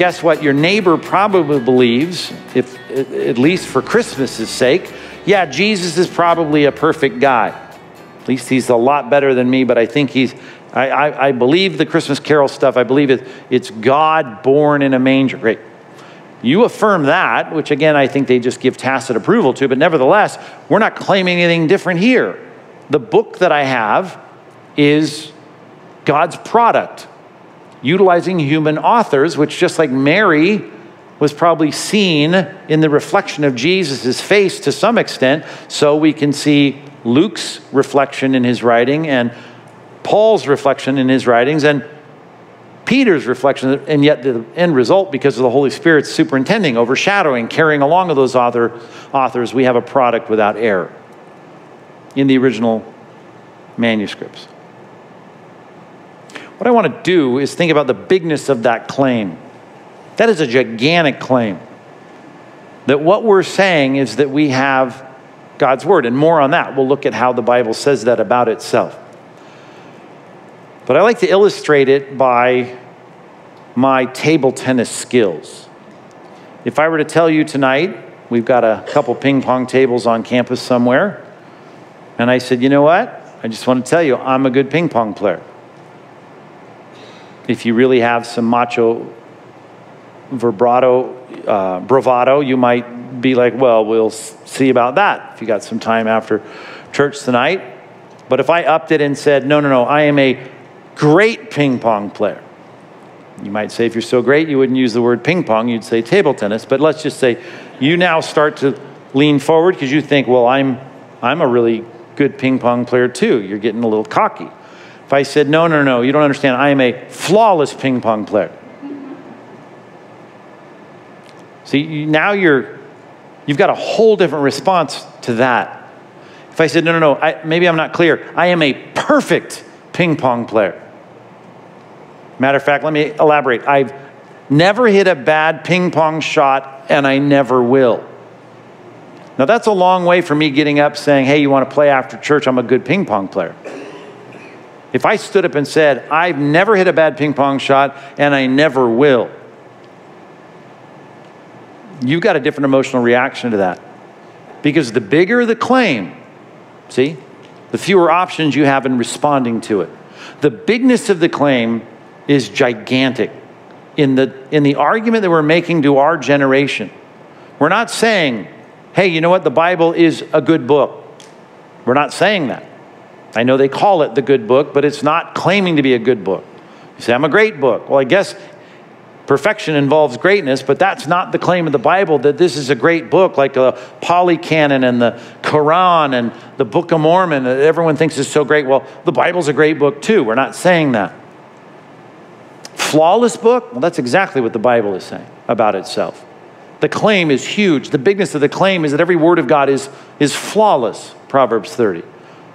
guess what? Your neighbor probably believes, if at least for Christmas's sake, yeah, Jesus is probably a perfect guy. At least he's a lot better than me, but I think he's, I, I, I believe the Christmas Carol stuff. I believe it, it's God born in a manger. Great. You affirm that, which again, I think they just give tacit approval to, but nevertheless, we're not claiming anything different here. The book that I have is God's product, utilizing human authors, which just like Mary was probably seen in the reflection of Jesus' face to some extent, so we can see Luke's reflection in his writing and Paul's reflection in his writings and Peter's reflection, and yet the end result, because of the Holy Spirit superintending, overshadowing, carrying along of those author, authors, we have a product without error in the original manuscripts. What I want to do is think about the bigness of that claim. That is a gigantic claim. That what we're saying is that we have God's Word, and more on that. We'll look at how the Bible says that about itself. But I like to illustrate it by my table tennis skills. If I were to tell you tonight, we've got a couple ping pong tables on campus somewhere, and I said, you know what? I just want to tell you, I'm a good ping pong player. If you really have some macho vibrato, uh, bravado, you might be like, well, we'll see about that if you got some time after church tonight. But if I upped it and said, no, no, no, I am a great ping pong player, you might say, if you're so great, you wouldn't use the word ping pong, you'd say table tennis. But let's just say you now start to lean forward because you think, well, I'm, I'm a really good ping pong player too. You're getting a little cocky. If I said, no, no, no, you don't understand, I am a flawless ping pong player. See, now you're, you've got a whole different response to that. If I said, no, no, no, I, maybe I'm not clear, I am a perfect ping pong player. Matter of fact, let me elaborate. I've never hit a bad ping pong shot, and I never will. Now, that's a long way from me getting up saying, hey, you want to play after church? I'm a good ping pong player. If I stood up and said, I've never hit a bad ping pong shot, and I never will, you've got a different emotional reaction to that. Because the bigger the claim, see, the fewer options you have in responding to it. The bigness of the claim is gigantic in the, in the argument that we're making to our generation. We're not saying, hey, you know what, the Bible is a good book. We're not saying that. I know they call it the good book, but it's not claiming to be a good book. You say, I'm a great book. Well, I guess perfection involves greatness, but that's not the claim of the Bible that this is a great book like the Pali Canon and the Quran and the Book of Mormon that everyone thinks is so great. Well, the Bible's a great book too. We're not saying that flawless book? Well, that's exactly what the Bible is saying about itself. The claim is huge. The bigness of the claim is that every word of God is, is flawless, Proverbs 30.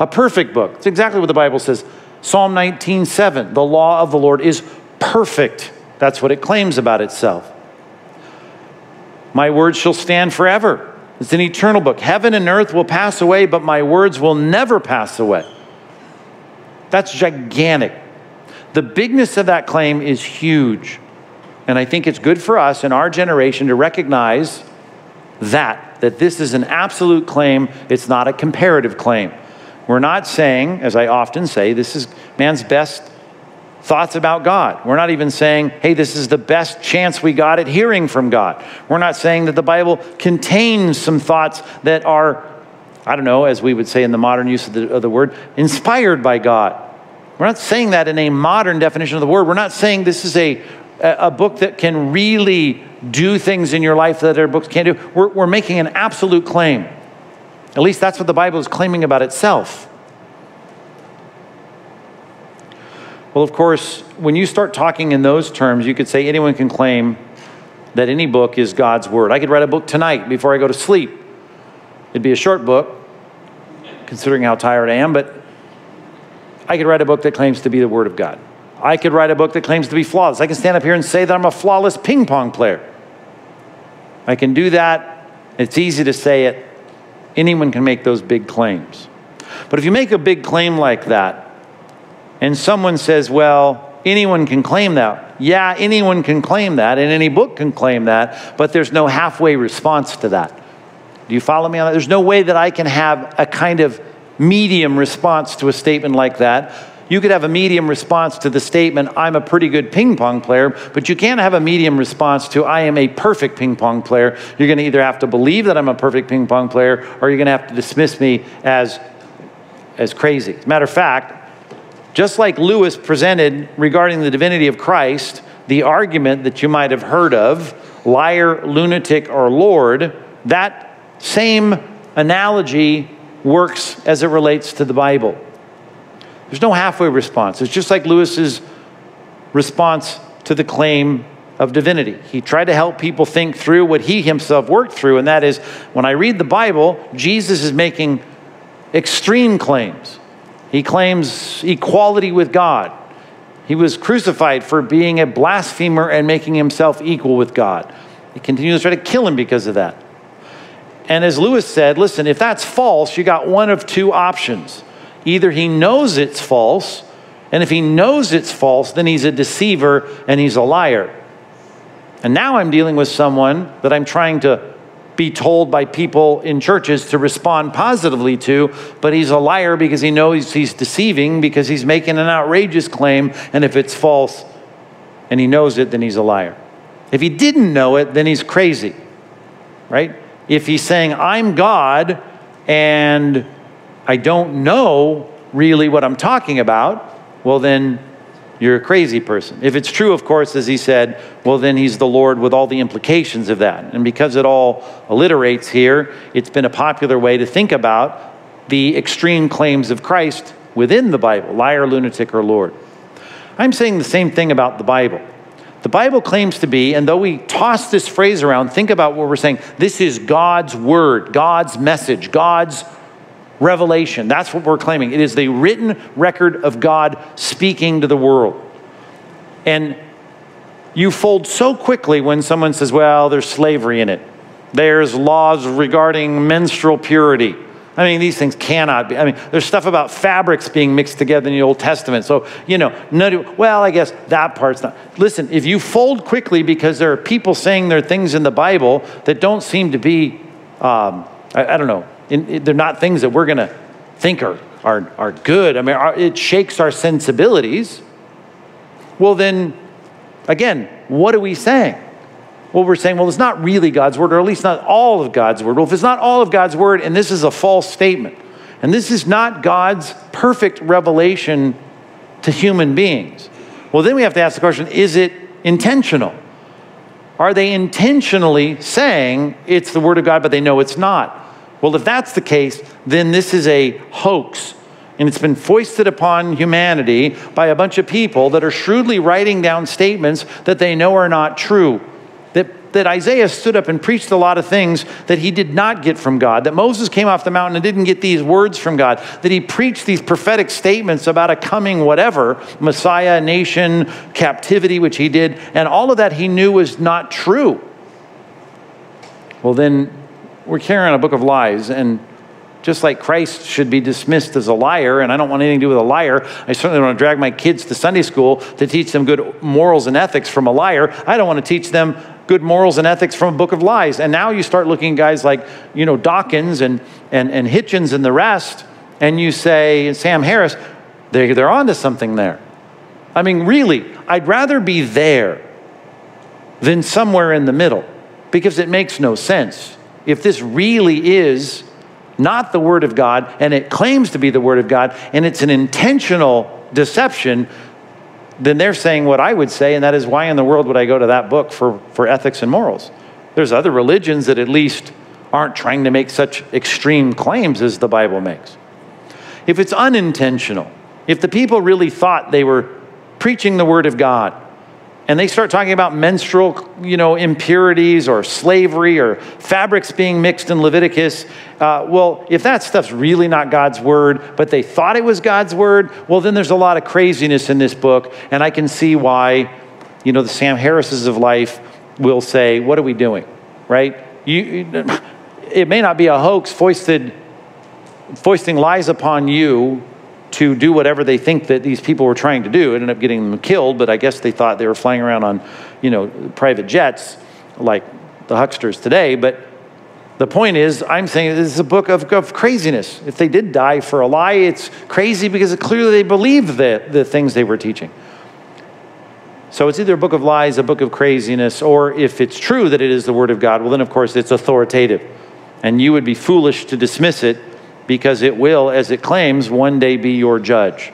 A perfect book. It's exactly what the Bible says. Psalm 19, 7. The law of the Lord is perfect. That's what it claims about itself. My words shall stand forever. It's an eternal book. Heaven and earth will pass away, but my words will never pass away. That's gigantic. The bigness of that claim is huge. And I think it's good for us in our generation to recognize that, that this is an absolute claim, it's not a comparative claim. We're not saying, as I often say, this is man's best thoughts about God. We're not even saying, hey, this is the best chance we got at hearing from God. We're not saying that the Bible contains some thoughts that are, I don't know, as we would say in the modern use of the, of the word, inspired by God. We're not saying that in a modern definition of the word. We're not saying this is a, a book that can really do things in your life that other books can't do. We're, we're making an absolute claim. At least that's what the Bible is claiming about itself. Well, of course, when you start talking in those terms, you could say anyone can claim that any book is God's word. I could write a book tonight before I go to sleep. It'd be a short book, considering how tired I am, but I could write a book that claims to be the Word of God. I could write a book that claims to be flawless. I can stand up here and say that I'm a flawless ping pong player. I can do that. It's easy to say it. Anyone can make those big claims. But if you make a big claim like that, and someone says, well, anyone can claim that, Yeah, anyone can claim that, and any book can claim that, but there's no halfway response to that. Do you follow me on that? There's no way that I can have a kind of medium response to a statement like that. You could have a medium response to the statement, I'm a pretty good ping pong player, but you can't have a medium response to, I am a perfect ping pong player. You're going to either have to believe that I'm a perfect ping pong player or you're going to have to dismiss me as, as crazy. As a matter of fact, just like Lewis presented regarding the divinity of Christ, the argument that you might have heard of, liar, lunatic, or Lord, that same analogy works as it relates to the Bible. There's no halfway response. It's just like Lewis's response to the claim of divinity. He tried to help people think through what he himself worked through, and that is when I read the Bible, Jesus is making extreme claims. He claims equality with God. He was crucified for being a blasphemer and making himself equal with God. He continues to try to kill him because of that. And as Lewis said, listen, if that's false, you got one of two options. Either he knows it's false, and if he knows it's false, then he's a deceiver and he's a liar. And now I'm dealing with someone that I'm trying to be told by people in churches to respond positively to, but he's a liar because he knows he's deceiving because he's making an outrageous claim, and if it's false and he knows it, then he's a liar. If he didn't know it, then he's crazy, right? If he's saying, I'm God and I don't know really what I'm talking about, well, then you're a crazy person. If it's true, of course, as he said, well, then he's the Lord with all the implications of that. And because it all alliterates here, it's been a popular way to think about the extreme claims of Christ within the Bible liar, lunatic, or Lord. I'm saying the same thing about the Bible. The Bible claims to be, and though we toss this phrase around, think about what we're saying. This is God's word, God's message, God's revelation. That's what we're claiming. It is the written record of God speaking to the world. And you fold so quickly when someone says, well, there's slavery in it, there's laws regarding menstrual purity. I mean, these things cannot be. I mean, there's stuff about fabrics being mixed together in the Old Testament. So, you know, no, well, I guess that part's not. Listen, if you fold quickly because there are people saying there are things in the Bible that don't seem to be, um, I, I don't know, they're not things that we're going to think are, are, are good. I mean, our, it shakes our sensibilities. Well, then, again, what are we saying? Well, we're saying, well, it's not really God's word, or at least not all of God's word. Well, if it's not all of God's word, and this is a false statement, and this is not God's perfect revelation to human beings, well, then we have to ask the question is it intentional? Are they intentionally saying it's the word of God, but they know it's not? Well, if that's the case, then this is a hoax. And it's been foisted upon humanity by a bunch of people that are shrewdly writing down statements that they know are not true. That, that Isaiah stood up and preached a lot of things that he did not get from God. That Moses came off the mountain and didn't get these words from God. That he preached these prophetic statements about a coming whatever Messiah, nation, captivity, which he did. And all of that he knew was not true. Well, then we're carrying a book of lies, and just like Christ should be dismissed as a liar, and I don't want anything to do with a liar. I certainly don't want to drag my kids to Sunday school to teach them good morals and ethics from a liar. I don't want to teach them good morals and ethics from a book of lies. And now you start looking at guys like, you know, Dawkins and, and, and Hitchens and the rest, and you say, Sam Harris, they're, they're onto something there. I mean, really, I'd rather be there than somewhere in the middle because it makes no sense if this really is not the Word of God and it claims to be the Word of God and it's an intentional deception, then they're saying what I would say, and that is why in the world would I go to that book for, for ethics and morals? There's other religions that at least aren't trying to make such extreme claims as the Bible makes. If it's unintentional, if the people really thought they were preaching the Word of God, and they start talking about menstrual, you know, impurities or slavery or fabrics being mixed in Leviticus. Uh, well, if that stuff's really not God's word, but they thought it was God's word, well, then there's a lot of craziness in this book, and I can see why, you know, the Sam Harrises of life will say, "What are we doing?" Right? You, it may not be a hoax foisted, foisting lies upon you to do whatever they think that these people were trying to do. It ended up getting them killed, but I guess they thought they were flying around on, you know, private jets like the hucksters today. But the point is, I'm saying this is a book of, of craziness. If they did die for a lie, it's crazy because clearly they believed the, the things they were teaching. So it's either a book of lies, a book of craziness, or if it's true that it is the Word of God, well, then of course it's authoritative. And you would be foolish to dismiss it because it will, as it claims, one day be your judge.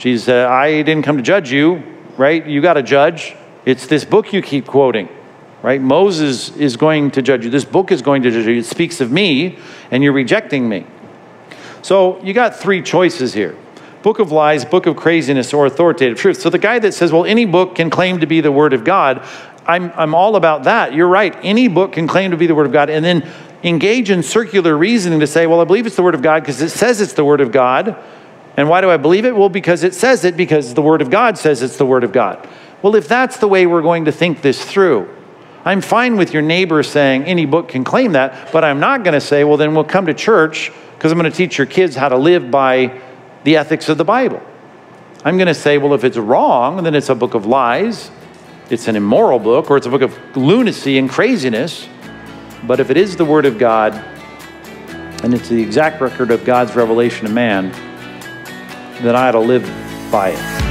Jesus said, I didn't come to judge you, right? You got to judge. It's this book you keep quoting, right? Moses is going to judge you. This book is going to judge you. It speaks of me, and you're rejecting me. So you got three choices here book of lies, book of craziness, or authoritative truth. So the guy that says, well, any book can claim to be the Word of God, I'm, I'm all about that. You're right. Any book can claim to be the Word of God. And then engage in circular reasoning to say, well, I believe it's the Word of God because it says it's the Word of God. And why do I believe it? Well, because it says it, because the Word of God says it's the Word of God. Well, if that's the way we're going to think this through, I'm fine with your neighbor saying any book can claim that, but I'm not going to say, well, then we'll come to church because I'm going to teach your kids how to live by the ethics of the Bible. I'm going to say, well, if it's wrong, then it's a book of lies, it's an immoral book, or it's a book of lunacy and craziness. But if it is the Word of God, and it's the exact record of God's revelation to man, then I ought to live by it.